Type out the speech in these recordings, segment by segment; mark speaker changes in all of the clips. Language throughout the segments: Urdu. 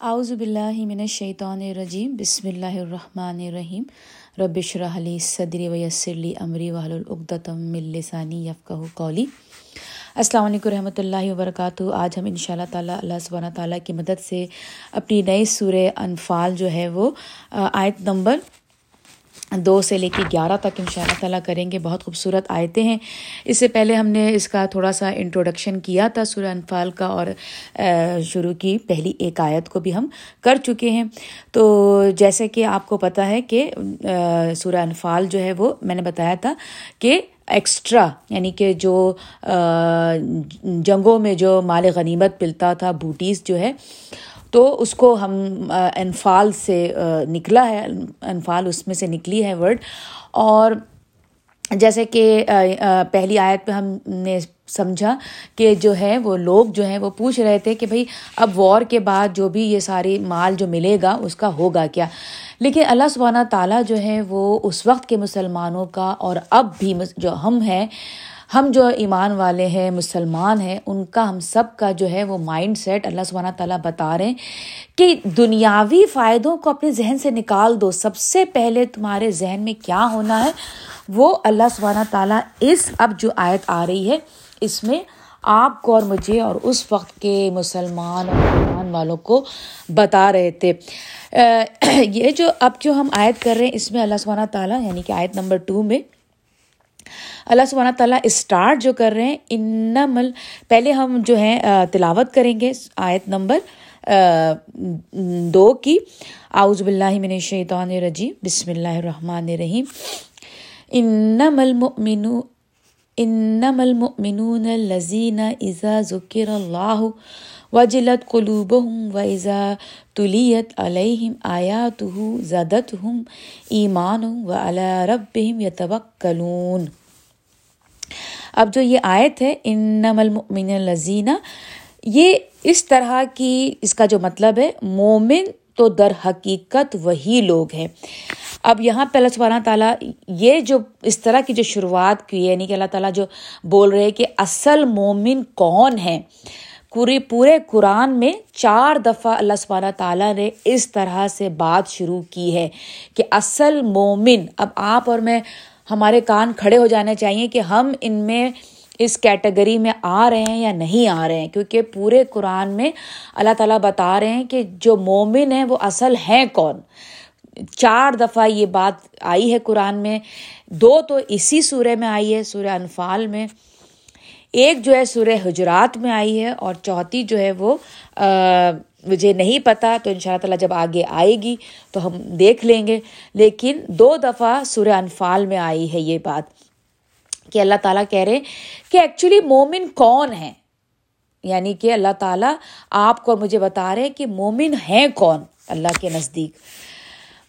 Speaker 1: اعوذ باللہ من الشیطان الرجیم، بسم اللہ الرحمن الرحیم. ربش رحلی صدری ویسرلی امری وحل من لسانی یفقہ قولی. السلام علیکم رحمۃ اللہ وبرکاتہ. آج ہم ان شاء اللہ تعالیٰ اللہ سبحانہ تعالیٰ کی مدد سے اپنی نئی سورہ انفال جو ہے وہ آیت نمبر دو سے لے کے گیارہ تک ان شاء اللہ تعالیٰ کریں گے، بہت خوبصورت آیتیں ہیں۔ اس سے پہلے ہم نے اس کا تھوڑا سا انٹروڈکشن کیا تھا سورہ انفال کا اور شروع کی پہلی ایک آیت کو بھی ہم کر چکے ہیں۔ تو جیسے کہ آپ کو پتہ ہے کہ سورہ انفال جو ہے وہ میں نے بتایا تھا کہ ایکسٹرا یعنی کہ جو جنگوں میں جو مال غنیمت ملتا تھا بوٹیز جو ہے تو اس کو ہم انفال سے نکلا ہے، انفال اس میں سے نکلی ہے ورڈ۔ اور جیسے کہ پہلی آیت پہ ہم نے سمجھا کہ جو ہے، وہ لوگ جو ہیں، وہ پوچھ رہے تھے کہ بھائی، اب وار کے بعد جو بھی یہ ساری مال جو ملے گا، اس کا ہوگا کیا؟ لیکن اللہ سبحانہ تعالیٰ جو ہے وہ اس وقت کے مسلمانوں کا اور اب بھی جو ہم ہیں ہم جو ایمان والے ہیں، مسلمان ہیں، ان کا ہم سب کا جو ہے وہ مائنڈ سیٹ اللہ سبحانہ تعالیٰ بتا رہے ہیں کہ دنیاوی فائدوں کو اپنے ذہن سے نکال دو۔ سب سے پہلے تمہارے ذہن میں کیا ہونا ہے؟ وہ اللہ سبحانہ تعالیٰ اس اب جو آیت آ رہی ہے، اس میں آپ کو اور مجھے اور اس وقت کے مسلمان اور ایمان والوں کو بتا رہے تھے۔ یہ جو اب جو ہم آیت کر رہے ہیں، اس میں اللہ سبحانہ تعالیٰ یعنی کہ آیت نمبر ٹو میں اللہ سبحانہ تعالیٰ اسٹارٹ جو کر رہے ہیں ان مل پہلے ہم جو ہیں تلاوت کریں گے آیت نمبر دو کی۔ آؤز بلّہ من الشیطان الرجیم، بسم اللہ الرحمن الرحیم۔ انم المؤمن انم المؤمنون الذین اذا ذکر اللہ وجلت قلوبهم واذا تلیت علیہم آیاتہ زدتہم ایمان وعلی ربہم یتوکلون۔ اب جو یہ آیت ہے ان المؤمن الزینہ یہ اس طرح کی، اس کا جو مطلب ہے، مومن تو در حقیقت وہی لوگ ہیں۔ اب یہاں پہ اللہ سبحانہ تعالیٰ یہ جو اس طرح کی جو شروعات کی یعنی کہ اللہ تعالیٰ جو بول رہے کہ اصل مومن کون ہے پورے پورے قرآن میں چار دفعہ اللہ سبحانہ تعالیٰ نے اس طرح سے بات شروع کی ہے کہ اصل مومن، اب آپ اور میں ہمارے کان کھڑے ہو جانے چاہیے کہ ہم ان میں اس کیٹیگری میں آ رہے ہیں یا نہیں آ رہے ہیں، کیونکہ پورے قرآن میں اللہ تعالیٰ بتا رہے ہیں کہ جو مومن ہیں وہ اصل ہیں کون۔ چار دفعہ یہ بات آئی ہے قرآن میں، دو تو اسی سورہ میں آئی ہے، سورہ انفال میں۔ ایک جو ہے سورہ حجرات میں آئی ہے اور چوتھی جو ہے وہ مجھے نہیں پتہ تو ان شاء اللہ تعالیٰ جب آگے آئے گی تو ہم دیکھ لیں گے۔ لیکن دو دفعہ سورہ انفال میں آئی ہے یہ بات کہ اللہ تعالیٰ کہہ رہے ہیں کہ ایکچولی مومن کون ہے یعنی کہ اللہ تعالیٰ آپ کو مجھے بتا رہے ہیں کہ مومن ہیں کون اللہ کے نزدیک۔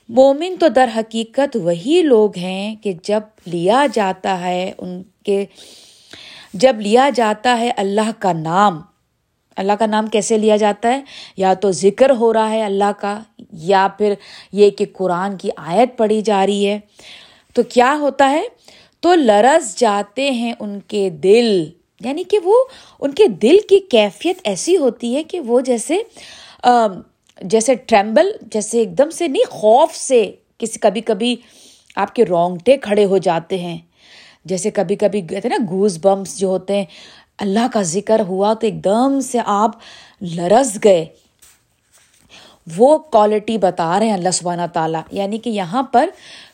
Speaker 1: مومن تو در حقیقت وہی لوگ ہیں کہ جب لیا جاتا ہے ان کے جب لیا جاتا ہے اللہ کا نام، اللہ کا نام کیسے لیا جاتا ہے؟ یا تو ذکر ہو رہا ہے اللہ کا، یا پھر یہ کہ قرآن کی آیت پڑھی جا رہی ہے۔ تو کیا ہوتا ہے؟ تو لرس جاتے ہیں ان کے دل۔ یعنی کہ وہ، ان کے دل کی کیفیت ایسی ہوتی ہے کہ وہ جیسے جیسے ٹریمبل، جیسے ایک دم سے نہیں، خوف سے کسی، کبھی کبھی آپ کے رونگٹے کھڑے ہو جاتے ہیں۔ جیسے کبھی کبھی کہتے ہیں نا گوز بمس جو ہوتے ہیں، اللہ کا ذکر ہوا تو ایک دم سے آپ لرس گئے۔ وہ کوالٹی بتا رہے ہیں اللہ سبحانہ تعالیٰ۔ یعنی کہ یہاں پر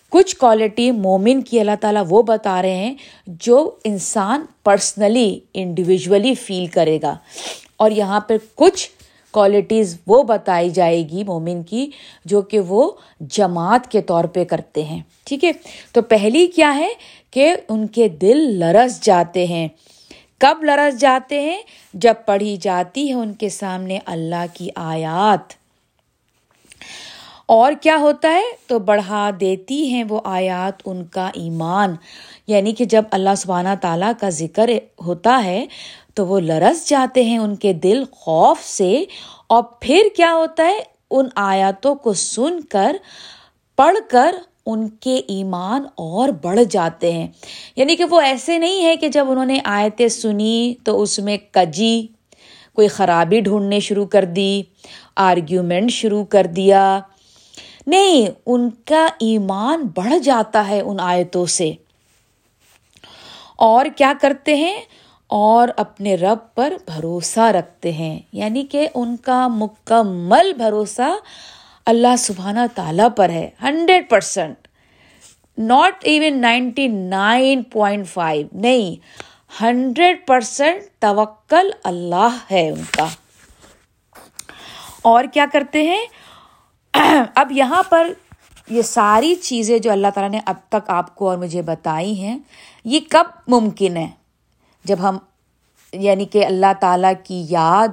Speaker 1: کچھ کوالٹی مومن کی اللہ تعالیٰ وہ بتا رہے ہیں جو انسان پرسنلی انڈیویژلی فیل کرے گا۔ اور یہاں پر کچھ کوالٹیز وہ بتائی جائے گی مومن کی جو کہ وہ جماعت کے طور پہ کرتے ہیں۔ ٹھیک ہے؟ تو پہلی کیا ہے؟ کہ ان کے دل لرس جاتے ہیں۔ کب لرس جاتے ہیں؟ جب پڑھی جاتی ہے ان کے سامنے اللہ کی آیات۔ اور کیا ہوتا ہے؟ تو بڑھا دیتی ہیں وہ آیات ان کا ایمان۔ یعنی کہ جب اللہ سبحانہ تعالیٰ کا ذکر ہوتا ہے، تو وہ لرس جاتے ہیں ان کے دل خوف سے۔ اور پھر کیا ہوتا ہے؟ ان آیاتوں کو سن کر، پڑھ کر ان کے ایمان اور بڑھ جاتے ہیں۔ یعنی کہ وہ ایسے نہیں ہے کہ جب انہوں نے آیتیں سنی تو اس میں کجی، کوئی خرابی ڈھونڈنے شروع کر دی آرگیومنٹ شروع کر دیا۔ نہیں، ان کا ایمان بڑھ جاتا ہے ان آیتوں سے۔ اور کیا کرتے ہیں؟ اور اپنے رب پر بھروسہ رکھتے ہیں۔ یعنی کہ ان کا مکمل بھروسہ اللہ سبحانہ تعالیٰ پر ہے، hundred percent not even ninety nine point five نہیں، ہنڈریڈ پرسینٹ توکل اللہ ہے ان کا۔ اور کیا کرتے ہیں؟ اب یہاں پر یہ ساری چیزیں جو اللہ تعالیٰ نے اب تک آپ کو اور مجھے بتائی ہیں، یہ کب ممکن ہے؟ جب ہم یعنی کہ اللہ تعالیٰ کی یاد،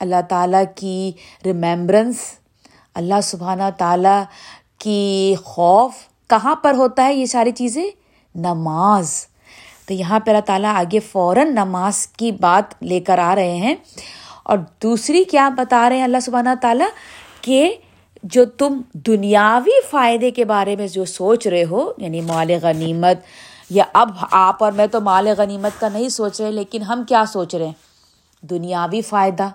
Speaker 1: اللہ تعالیٰ کی ریممبرنس اللہ سبحانہ تعالیٰ کی خوف کہاں پر ہوتا ہے یہ ساری چیزیں؟ نماز. تو یہاں پہ اللہ تعالیٰ آگے فوراً نماز کی بات لے کر آ رہے ہیں اور دوسری کیا بتا رہے ہیں اللہ سبحانہ تعالیٰ کہ جو تم دنیاوی فائدے کے بارے میں جو سوچ رہے ہو یعنی مال غنیمت یا اب آپ اور میں تو مال غنیمت کا نہیں سوچ رہے، لیکن ہم کیا سوچ رہے ہیں؟ دنیاوی فائدہ.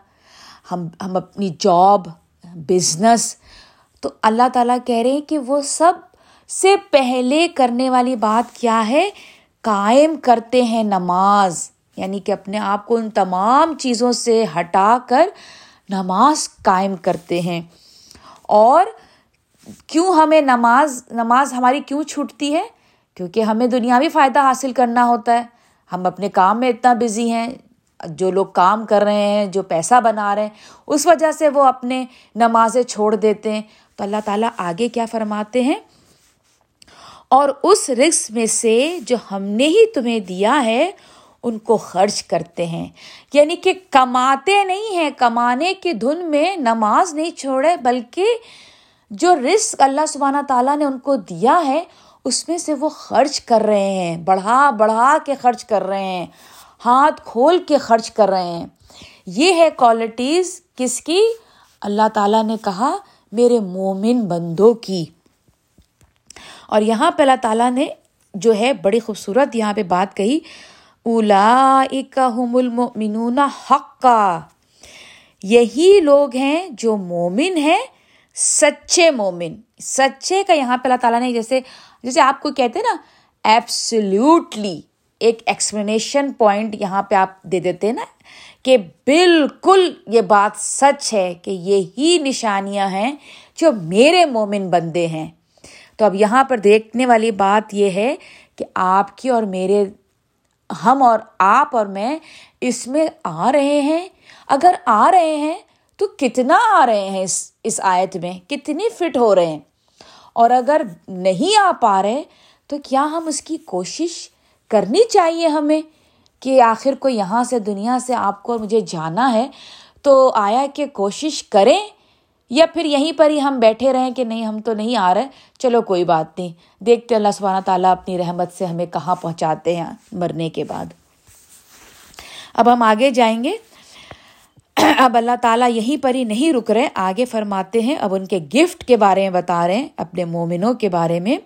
Speaker 1: ہم ہم اپنی جاب بزنس تو اللہ تعالیٰ کہہ رہے ہیں کہ وہ سب سے پہلے کرنے والی بات کیا ہے؟ قائم کرتے ہیں نماز یعنی کہ اپنے آپ کو ان تمام چیزوں سے ہٹا کر نماز قائم کرتے ہیں۔ اور کیوں ہمیں نماز نماز ہماری کیوں چھوٹتی ہے؟ کیونکہ ہمیں دنیاوی فائدہ حاصل کرنا ہوتا ہے۔ ہم اپنے کام میں اتنا بزی ہیں جو لوگ کام کر رہے ہیں، جو پیسہ بنا رہے ہیں، اس وجہ سے وہ اپنے نمازیں چھوڑ دیتے ہیں۔ تو اللہ تعالیٰ آگے کیا فرماتے ہیں؟ اور اس رقص میں سے جو ہم نے ہی تمہیں دیا ہے، ان کو خرچ کرتے ہیں۔ یعنی کہ کماتے نہیں ہیں، کمانے کی دھن میں نماز نہیں چھوڑے، بلکہ جو رزق اللہ سبحانہ تعالیٰ نے ان کو دیا ہے، اس میں سے وہ خرچ کر رہے ہیں۔ بڑھا بڑھا کے خرچ کر رہے ہیں۔ ہاتھ کھول کے خرچ کر رہے ہیں۔ یہ ہے کوالٹیز کس کی؟ اللہ تعالیٰ نے کہا، میرے مومن بندوں کی۔ اور یہاں پہ اللہ تعالیٰ نے جو ہے بڑی خوبصورت یہاں پہ بات کہی اولا هم المؤمنون حقا۔ یہی لوگ ہیں جو مومن ہیں، سچے مومن۔ سچے کا یہاں پہ اللہ تعالیٰ نے جیسے جیسے آپ کو کہتے ہیں نا ایپسلیوٹلی ایک ایکسپلینیشن پوائنٹ یہاں پہ آپ دے دیتے ہیں نا کہ بالکل یہ بات سچ ہے کہ یہی نشانیاں ہیں جو میرے مومن بندے ہیں۔ تو اب یہاں پر دیکھنے والی بات یہ ہے کہ آپ کی اور میرے، ہم اور آپ اور میں اس میں آ رہے ہیں۔ اگر آ رہے ہیں تو کتنا آ رہے ہیں اس اس آیت میں؟ کتنی فٹ ہو رہے ہیں۔ اور اگر نہیں آ پا رہے تو کیا ہم اس کی کوشش کرنی چاہیے ہمیں کہ آخر کو یہاں سے دنیا سے آپ کو مجھے جانا ہے، تو آیا کہ کوشش کریں یا پھر یہیں پر ہی ہم بیٹھے رہیں کہ نہیں، ہم تو نہیں آ رہے۔ چلو کوئی بات نہیں، دیکھتے اللہ سبحانہ تعالیٰ اپنی رحمت سے ہمیں کہاں پہنچاتے ہیں مرنے کے بعد۔ اب ہم آگے جائیں گے۔ اب اللہ تعالیٰ یہیں پر ہی نہیں رک رہے، آگے فرماتے ہیں، اب ان کے گفٹ کے بارے میں بتا رہے ہیں، اپنے مومنوں کے بارے میں۔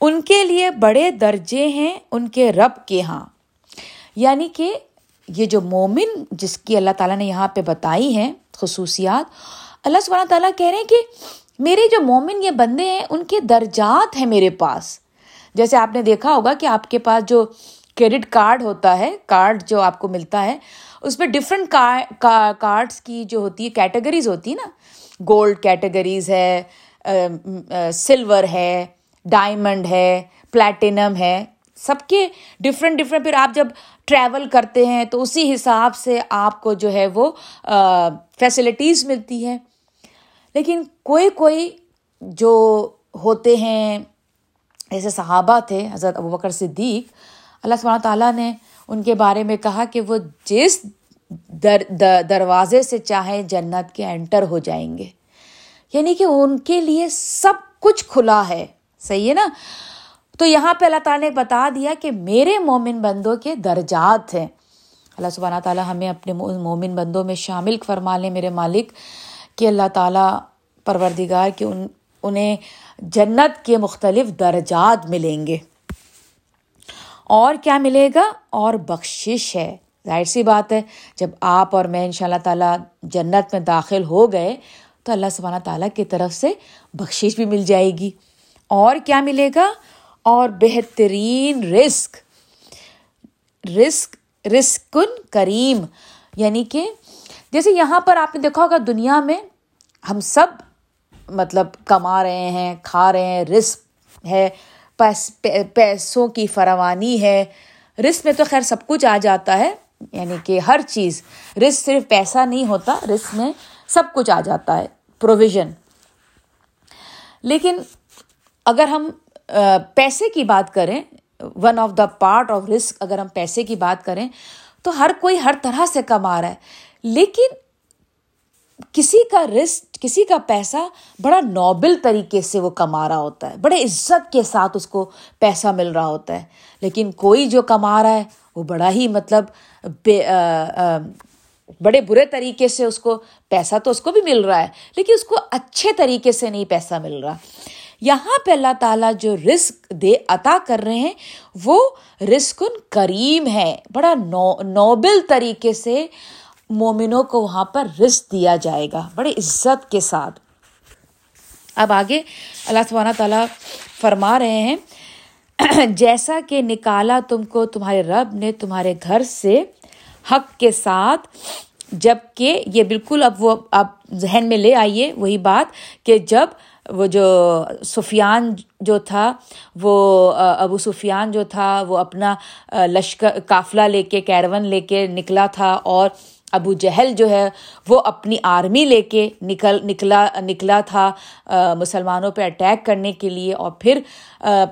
Speaker 1: ان کے لیے بڑے درجے ہیں ان کے رب کے ہاں۔ یعنی کہ یہ جو مومن جس کی اللہ تعالیٰ نے یہاں پہ بتائی ہیں خصوصیات، اللہ سبحانہ تعالیٰ کہہ رہے ہیں کہ میرے جو مومن یہ بندے ہیں، ان کے درجات ہیں میرے پاس۔ جیسے آپ نے دیکھا ہوگا کہ آپ کے پاس جو کریڈٹ کارڈ ہوتا ہے، کارڈ جو آپ کو ملتا ہے، اس میں ڈفرینٹ کارڈس کی جو ہوتی ہے کیٹیگریز ہوتی ہے نا۔ گولڈ کیٹیگریز ہے سلور ہے ڈائمنڈ ہے پلیٹینم ہے سب کے ڈفرینٹ ڈفرینٹ پھر آپ جب ٹریول کرتے ہیں تو اسی حساب سے آپ کو جو ہے وہ فیسلٹیز ملتی ہے لیکن کوئی کوئی جو ہوتے ہیں ایسے صحابہ تھے، حضرت ابو بکر صدیق، اللہ سبحانہ تعالیٰ نے ان کے بارے میں کہا کہ وہ جس در دروازے سے چاہے جنت کے انٹر ہو جائیں گے۔ یعنی کہ ان کے لیے سب کچھ کھلا ہے۔ صحیح ہے نا؟ تو یہاں پہ اللہ تعالیٰ نے بتا دیا کہ میرے مومن بندوں کے درجات ہیں۔ اللہ سبحانہ تعالیٰ ہمیں اپنے مومن بندوں میں شامل فرما لیں میرے مالک، کہ اللہ تعالیٰ پروردگار کہ ان، انہیں جنت کے مختلف درجات ملیں گے۔ اور کیا ملے گا؟ اور بخشش ہے۔ ظاہر سی بات ہے، جب آپ اور میں ان شاء اللہ تعالیٰ جنت میں داخل ہو گئے، تو اللہ سبحانہ تعالیٰ کی طرف سے بخشش بھی مل جائے گی۔ اور کیا ملے گا؟ اور بہترین رسک رسک رسکن کریم یعنی کہ جیسے یہاں پر آپ نے دیکھا ہوگا دنیا میں ہم سب مطلب کما رہے ہیں، کھا رہے ہیں رسک ہے پیسوں کی فراوانی ہے۔ رسک میں تو خیر سب کچھ آ جاتا ہے یعنی کہ ہر چیز۔ رسک صرف پیسہ نہیں ہوتا رسک میں سب کچھ آ جاتا ہے پروویژن لیکن اگر ہم پیسے کی بات کریں one of the part of risk اگر ہم پیسے کی بات کریں، تو ہر کوئی ہر طرح سے کما رہا ہے۔ لیکن کسی کا رسک، کسی کا پیسہ بڑا نوبل طریقے سے وہ کما رہا ہوتا ہے۔ بڑے عزت کے ساتھ اس کو پیسہ مل رہا ہوتا ہے۔ لیکن کوئی جو کما رہا ہے، وہ بڑا ہی مطلب بے بڑے برے طریقے سے اس کو پیسہ تو اس کو بھی مل رہا ہے، لیکن اس کو اچھے طریقے سے نہیں پیسہ مل رہا۔ یہاں پہ اللہ تعالیٰ جو رسک دے عطا کر رہے ہیں، وہ رسک کریم ہے۔ بڑا نو، نوبل طریقے سے مومنوں کو وہاں پر رزق دیا جائے گا۔ بڑے عزت کے ساتھ۔ اب آگے اللہ سبحانہ تعالیٰ فرما رہے ہیں، جیسا کہ نکالا تم کو تمہارے رب نے تمہارے گھر سے حق کے ساتھ جبکہ یہ بالکل اب وہ آپ ذہن میں لے آئیے وہی بات کہ جب وہ جو سفیان جو تھا، وہ ابو سفیان جو تھا، وہ اپنا لشکر، قافلہ لے کے، کیرون لے کے نکلا تھا اور ابو جہل جو ہے وہ اپنی آرمی لے کے نکل، نکلا نکلا تھا مسلمانوں پہ اٹیک کرنے کے لیے اور پھر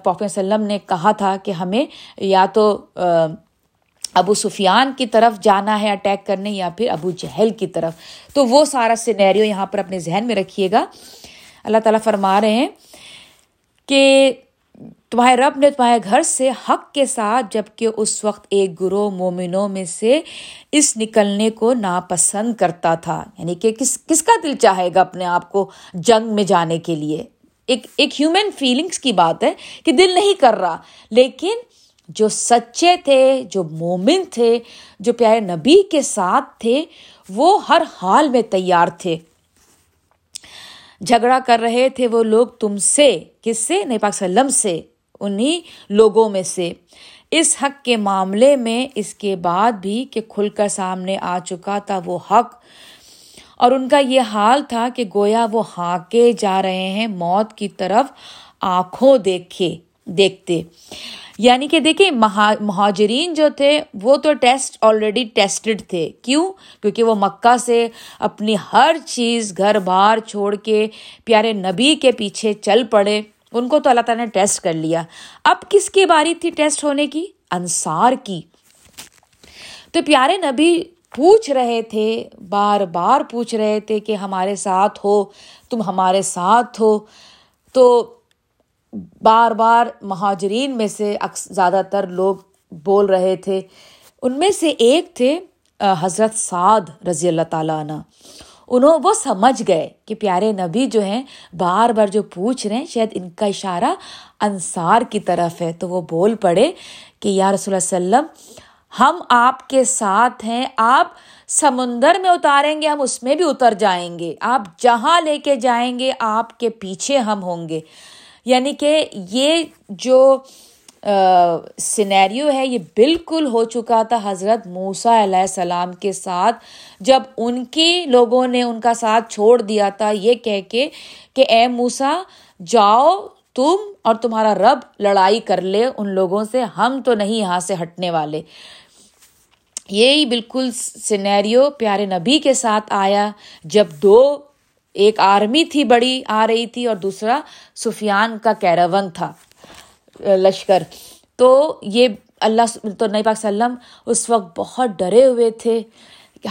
Speaker 1: پاک وسلم نے کہا تھا کہ ہمیں یا تو ابو سفیان کی طرف جانا ہے اٹیک کرنے یا پھر ابو جہل کی طرف۔ تو وہ سارا سینیریو یہاں پر اپنے ذہن میں رکھیے گا۔ اللہ تعالیٰ فرما رہے ہیں کہ تمہارے رب نے تمہارے گھر سے حق کے ساتھ جبکہ اس وقت ایک گروہ مومنوں میں سے اس نکلنے کو ناپسند کرتا تھا۔ یعنی کہ کس کس کا دل چاہے گا اپنے آپ کو جنگ میں جانے کے لیے؟ ایک ایک ہیومن فیلنگس کی بات ہے کہ دل نہیں کر رہا، لیکن جو سچے تھے، جو مومن تھے، جو پیارے نبی کے ساتھ تھے، وہ ہر حال میں تیار تھے۔ جھگڑا کر رہے تھے وہ لوگ تم سے، کس سے؟ نئی پاک سلم سے انہیں لوگوں میں سے۔ اس حق کے معاملے میں اس کے بعد بھی کہ کھل کر سامنے آ چکا تھا وہ حق۔ اور ان کا یہ حال تھا کہ گویا وہ ہانکے جا رہے ہیں، موت کی طرف آنکھوں دیکھے، دیکھتے۔ یعنی کہ دیکھیں مہاجرین جو تھے، وہ تو ٹیسٹ آلریڈی ٹیسٹڈ تھے۔ کیوں؟ کیونکہ وہ مکہ سے اپنی ہر چیز گھر بار چھوڑ کے پیارے نبی کے پیچھے چل پڑے۔ ان کو تو اللہ تعالیٰ نے ٹیسٹ کر لیا۔ اب کس کی باری تھی ٹیسٹ ہونے کی؟ انصار کی۔ تو پیارے نبی پوچھ رہے تھے، بار بار پوچھ رہے تھے کہ ہمارے ساتھ ہو، تم ہمارے ساتھ ہو۔ تو بار بار مہاجرین میں سے زیادہ تر لوگ بول رہے تھے۔ ان میں سے ایک تھے حضرت سعد رضی اللہ تعالیٰ عنہ۔ انہوں وہ سمجھ گئے کہ پیارے نبی جو ہیں، بار بار جو پوچھ رہے ہیں، شاید ان کا اشارہ انصار کی طرف ہے۔ تو وہ بول پڑے کہ، یا رسول اللہ وسلم، ہم آپ کے ساتھ ہیں، آپ سمندر میں اتاریں گے، ہم اس میں بھی اتر جائیں گے۔ آپ جہاں لے کے جائیں گے، آپ کے پیچھے ہم ہوں گے۔ یعنی کہ یہ جو سینیریو ہے، یہ بالکل ہو چکا تھا حضرت موسا علیہ السلام کے ساتھ، جب ان کی لوگوں نے ان کا ساتھ چھوڑ دیا تھا، یہ کہہ کے کہ اے موسا جاؤ تم اور تمہارا رب لڑائی کر لے، ان لوگوں سے ہم تو نہیں یہاں سے ہٹنے والے۔ یہی بالکل سینیریو پیارے نبی کے ساتھ آیا، جب دو ایک آرمی تھی بڑی آ رہی تھی اور دوسرا سفیان کا کیراون تھا لشکر۔ تو یہ اللہ تو نئی پاک سلم اس وقت بہت ڈرے ہوئے تھے۔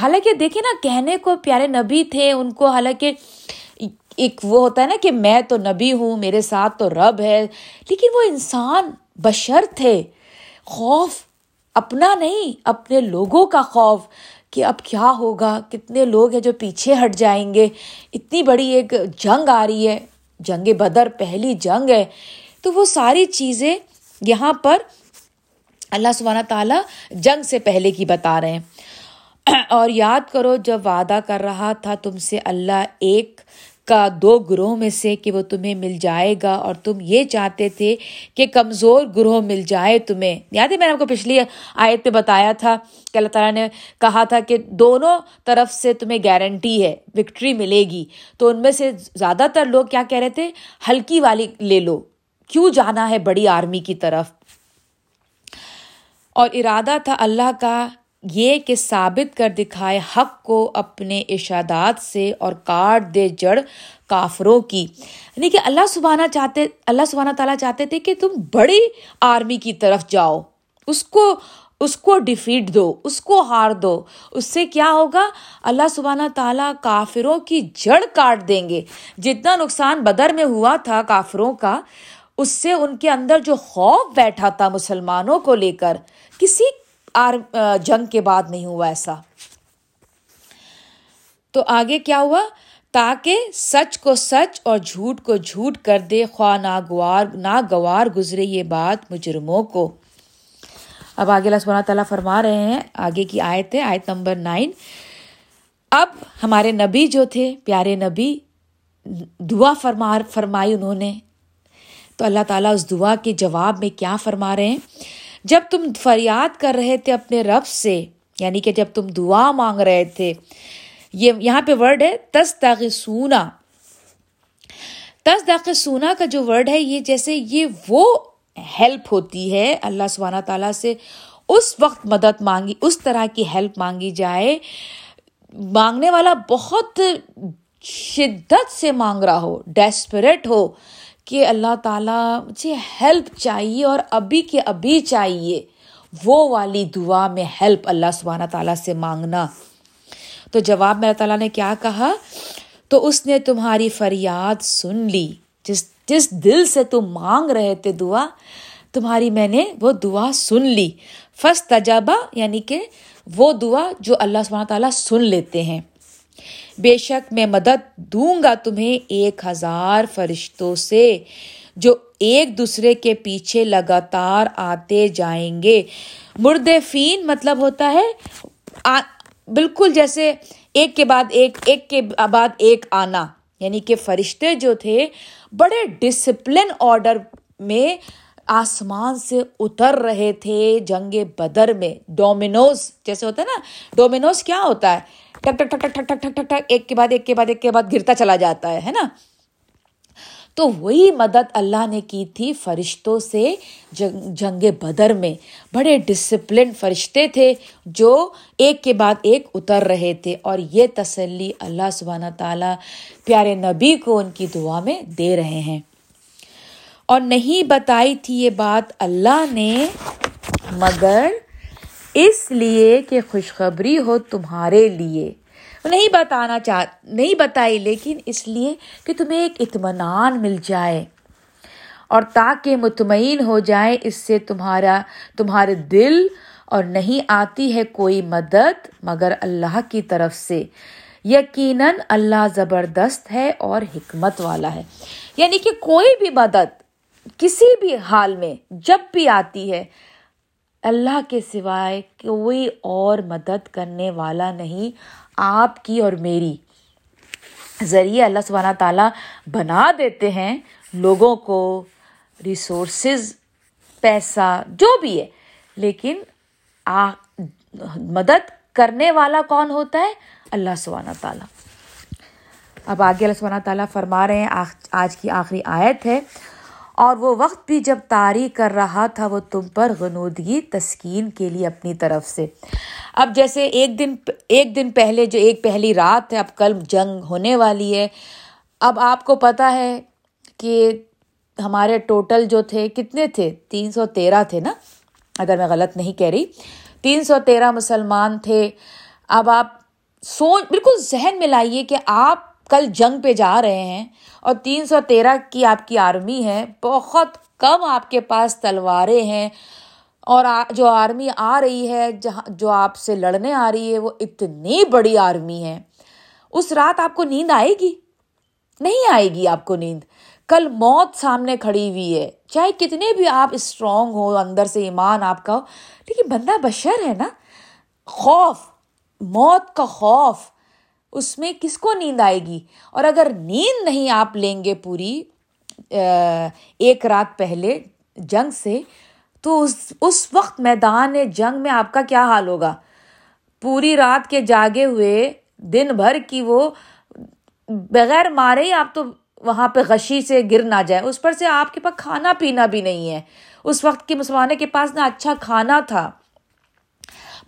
Speaker 1: حالانکہ دیکھیں نا، کہنے کو پیارے نبی تھے، ان کو حالانکہ ایک وہ ہوتا ہے نا کہ میں تو نبی ہوں، میرے ساتھ تو رب ہے، لیکن وہ انسان بشر تھے۔ خوف، اپنا نہیں، اپنے لوگوں کا خوف۔ کہ اب کیا ہوگا؟ کتنے لوگ ہیں جو پیچھے ہٹ جائیں گے؟ اتنی بڑی ایک جنگ آ رہی ہے، جنگ بدر پہلی جنگ ہے۔ تو وہ ساری چیزیں یہاں پر اللہ سبحانہ تعالیٰ جنگ سے پہلے کی بتا رہے ہیں۔ اور یاد کرو، جب وعدہ کر رہا تھا تم سے اللہ ایک کا دو گروہ میں سے کہ وہ تمہیں مل جائے گا اور تم یہ چاہتے تھے کہ کمزور گروہ مل جائے تمہیں۔ یاد ہے میں نے آپ کو پچھلی آیت پہ بتایا تھا کہ اللہ تعالیٰ نے کہا تھا کہ دونوں طرف سے تمہیں گارنٹی ہے وکٹری ملے گی۔ تو ان میں سے زیادہ تر لوگ کیا کہہ رہے تھے؟ ہلکی والی لے لو۔ کیوں جانا ہے بڑی آرمی کی طرف؟ اور ارادہ تھا اللہ کا یہ کہ ثابت کر دکھائے حق کو اپنے اشادات سے اور کاٹ دے جڑ کافروں کی۔ یعنی کہ اللہ سبحانہ چاہتے، اللہ سبحانہ تعالیٰ چاہتے تھے کہ تم بڑی آرمی کی طرف جاؤ۔ اس کو اس کو ڈیفیٹ دو، اس کو ہار دو۔ اس سے کیا ہوگا؟ اللہ سبحانہ تعالیٰ کافروں کی جڑ کاٹ دیں گے۔ جتنا نقصان بدر میں ہوا تھا کافروں کا، اس سے ان کے اندر جو خوف بیٹھا تھا مسلمانوں کو لے کر، کسی جنگ کے بعد نہیں ہوا ایسا۔ تو آگے کیا ہوا؟ تاکہ سچ کو سچ اور جھوٹ کو جھوٹ کر دے، خواہ ناگوار ناگوار گزرے یہ بات مجرموں کو۔ اب آگے اللہ سبحانہ تعالیٰ فرما رہے ہیں، آگے کی آیت ہے، آیت نمبر نائن۔ اب ہمارے نبی جو تھے، پیارے نبی، دعا فرما، فرمائی انہوں نے۔ تو اللہ تعالیٰ اس دعا کے جواب میں کیا فرما رہے ہیں؟ جب تم فریاد کر رہے تھے اپنے رب سے یعنی کہ جب تم دعا مانگ رہے تھے، یہ یہاں پہ ورڈ ہے تس سونا تس سونا کا جو ورڈ ہے، یہ جیسے یہ وہ ہیلپ ہوتی ہے، اللہ سبحانہ تعالیٰ سے اس وقت مدد مانگی، اس طرح کی ہیلپ مانگی جائے۔ مانگنے والا بہت شدت سے مانگ رہا ہو ڈیسپریٹ ہو۔ کہ اللہ تعالیٰ مجھے ہیلپ چاہیے اور ابھی کے ابھی چاہیے۔ وہ والی دعا میں ہیلپ اللہ سبحانہ تعالیٰ سے مانگنا۔ تو جواب میں اللہ تعالیٰ نے کیا کہا؟ تو اس نے تمہاری فریاد سن لی۔ جس جس دل سے تم مانگ رہے تھے دعا، تمہاری میں نے وہ دعا سن لی۔ فس تجابہ یعنی کہ وہ دعا جو اللہ سبحانہ تعالیٰ سن لیتے ہیں۔ بے شک میں مدد دوں گا تمہیں ایک ہزار فرشتوں سے جو ایک دوسرے کے پیچھے لگاتار آتے جائیں گے۔ مرد فین مطلب ہوتا ہے بالکل جیسے ایک کے بعد ایک ایک کے بعد ایک آنا۔ یعنی کہ فرشتے جو تھے، بڑے ڈسپلن آرڈر میں آسمان سے اتر رہے تھے جنگ بدر میں۔ ڈومینوز، جیسے ہوتا ہے نا، ڈومینوز کیا ہوتا ہے؟ ٹک ٹک ٹک ٹک ٹک ٹک ٹک ٹک ٹک ایک کے بعد، ایک کے بعد، ایک کے بعد گرتا چلا جاتا ہے نا؟ تو وہی مدد اللہ نے کی تھی فرشتوں سے جنگ بدر میں۔ بڑے ڈسپلن فرشتے تھے جو ایک کے بعد ایک اتر رہے تھے۔ اور یہ تسلی اللہ سبحانہ تعالیٰ پیارے نبی کو ان کی دعا میں دے رہے ہیں۔ اور نہیں بتائی تھی یہ بات اللہ نے، مگر اس لیے کہ خوشخبری ہو تمہارے لیے۔ نہیں بتانا چاہ، نہیں بتائی، لیکن اس لیے کہ تمہیں ایک اطمینان مل جائے۔ اور تاکہ مطمئن ہو جائے، اس سے تمہارا، تمہارے دل اور نہیں آتی ہے کوئی مدد مگر اللہ کی طرف سے۔ یقیناً اللہ زبردست ہے اور حکمت والا ہے۔ یعنی کہ کوئی بھی مدد کسی بھی حال میں جب بھی آتی ہے اللہ کے سوائے کوئی اور مدد کرنے والا نہیں، آپ کی اور میری۔ ذریعے اللہ سبحانہ تعالیٰ بنا دیتے ہیں لوگوں کو ریسورسز پیسہ، جو بھی ہے۔ لیکن آ، مدد کرنے والا کون ہوتا ہے؟ اللہ سبحانہ تعالیٰ۔ اب آگے اللہ سبحانہ تعالیٰ فرما رہے ہیں۔ آج کی آخری آیت ہے۔ اور وہ وقت بھی جب تاری کر رہا تھا وہ تم پر غنودگی تسکین کے لیے اپنی طرف سے۔ اب جیسے ایک دن ایک دن پہلے جو ایک پہلی رات ہے، اب کل جنگ ہونے والی ہے۔ اب آپ کو پتہ ہے کہ ہمارے ٹوٹل جو تھے، کتنے تھے؟ تین سو تیرہ تھے نا؟ اگر میں غلط نہیں کہہ رہی۔ تین سو تیرہ مسلمان تھے۔ اب آپ سوچ، بالکل ذہن میں لائیے کہ آپ کل جنگ پہ جا رہے ہیں اور تین سو تیرہ کی آپ کی آرمی ہے، بہت کم آپ کے پاس تلواریں ہیں اور جو آرمی آ رہی ہے، جہاں جو آپ سے لڑنے آ رہی ہے، وہ اتنی بڑی آرمی ہے۔ اس رات آپ کو نیند آئے گی؟ نہیں آئے گی آپ کو نیند۔ کل موت سامنے کھڑی ہوئی ہے۔ چاہے کتنے بھی آپ اسٹرانگ ہو اندر سے ایمان آپ کا ہو، لیکن بندہ بشر ہے نا۔ خوف، موت کا خوف۔ اس میں کس کو نیند آئے گی؟ اور اگر نیند نہیں آپ لیں گے پوری ایک رات پہلے جنگ سے، تو اس اس وقت میدان جنگ میں آپ کا کیا حال ہوگا؟ پوری رات کے جاگے ہوئے، دن بھر کی وہ بغیر مارے ہی آپ تو وہاں پہ غشی سے گر نہ جائے اس پر سے آپ کے پاس کھانا پینا بھی نہیں ہے۔ اس وقت کی مسلمانوں کے پاس نہ اچھا کھانا تھا۔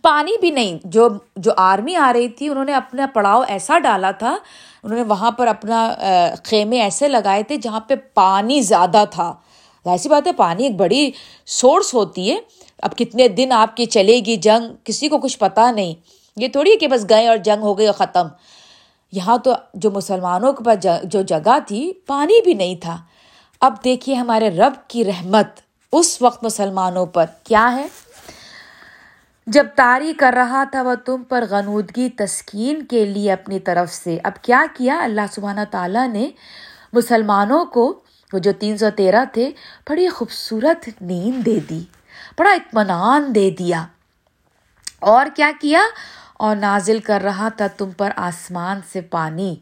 Speaker 1: پانی بھی نہیں۔ جو جو آرمی آ رہی تھی، انہوں نے اپنا پڑاؤ ایسا ڈالا تھا، انہوں نے وہاں پر اپنا خیمے ایسے لگائے تھے جہاں پہ پانی زیادہ تھا۔ ایسی بات ہے، پانی ایک بڑی سورس ہوتی ہے۔ اب کتنے دن آپ کی چلے گی جنگ، کسی کو کچھ پتا نہیں۔ یہ تھوڑی ہے کہ بس گئے اور جنگ ہو گئی اور ختم۔ یہاں تو جو مسلمانوں کے پاس جو جگہ تھی، پانی بھی نہیں تھا۔ اب دیکھیے ہمارے رب کی رحمت اس وقت مسلمانوں پر کیا ہے۔ جب تاری کر رہا تھا وہ تم پر غنودگی، تسکین کے لیے اپنی طرف سے۔ اب کیا کیا؟ اللہ سبحانہ تعالیٰ نے مسلمانوں کو، وہ جو تین سو تیرہ تھے، بڑی خوبصورت نیند دے دی، بڑا اطمینان دے دیا۔ اور کیا کیا؟ اور نازل کر رہا تھا تم پر آسمان سے پانی۔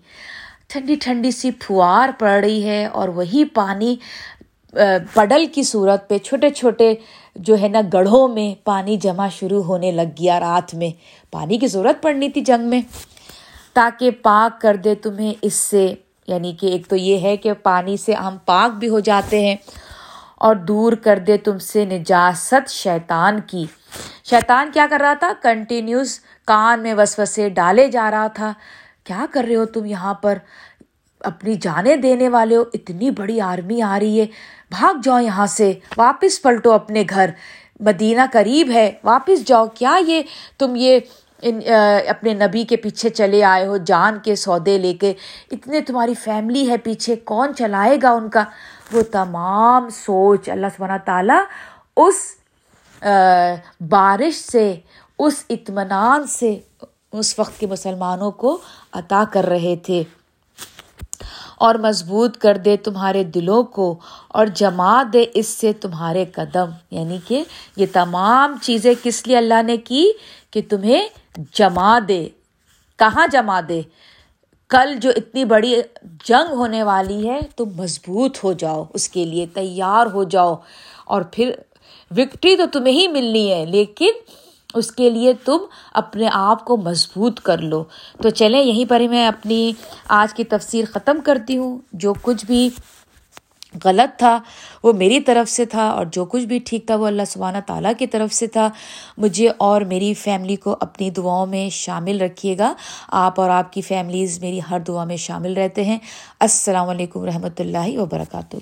Speaker 1: ٹھنڈی ٹھنڈی سی پھوار پڑ رہی ہے اور وہی پانی پڈل کی صورت پہ چھوٹے چھوٹے جو ہے نا گڑھوں میں پانی جمع شروع ہونے لگ گیا رات میں۔ پانی کی ضرورت پڑنی تھی جنگ میں۔ تاکہ پاک کر دے تمہیں اس سے۔ یعنی کہ ایک تو یہ ہے کہ پانی سے ہم پاک بھی ہو جاتے ہیں اور دور کر دے تم سے نجاست شیطان کی۔ شیطان کیا کر رہا تھا؟ کنٹینیوس کان میں وسوسے ڈالے جا رہا تھا۔ کیا کر رہے ہو تم یہاں پر؟ اپنی جانیں دینے والے ہو، اتنی بڑی آرمی آ رہی ہے۔ بھاگ جاؤ یہاں سے، واپس پلٹو اپنے گھر۔ مدینہ قریب ہے، واپس جاؤ۔ کیا یہ تم یہ ان اپنے نبی کے پیچھے چلے آئے ہو، جان کے سودے لے کے؟ اتنے تمہاری فیملی ہے پیچھے، کون چلائے گا ان کا؟ وہ تمام سوچ اللہ سبحانہ تعالیٰ اس بارش سے، اس اطمینان سے اس وقت کے مسلمانوں کو عطا کر رہے تھے۔ اور مضبوط کر دے تمہارے دلوں کو اور جما دے اس سے تمہارے قدم۔ یعنی کہ یہ تمام چیزیں کس لیے اللہ نے کی؟ کہ تمہیں جما دے۔ کہاں جما دے؟ کل جو اتنی بڑی جنگ ہونے والی ہے، تم مضبوط ہو جاؤ، اس کے لیے تیار ہو جاؤ۔ اور پھر وکٹری تو تمہیں ہی ملنی ہے، لیکن اس کے لیے تم اپنے آپ کو مضبوط کر لو۔ تو چلیں، یہیں پر ہی میں اپنی آج کی تفسیر ختم کرتی ہوں۔ جو کچھ بھی غلط تھا، وہ میری طرف سے تھا، اور جو کچھ بھی ٹھیک تھا، وہ اللہ سبحانہ تعالیٰ کی طرف سے تھا۔ مجھے اور میری فیملی کو اپنی دعاؤں میں شامل رکھیے گا۔ آپ اور آپ کی فیملیز میری ہر دعا میں شامل رہتے ہیں۔ السلام علیکم رحمۃ اللہ وبرکاتہ۔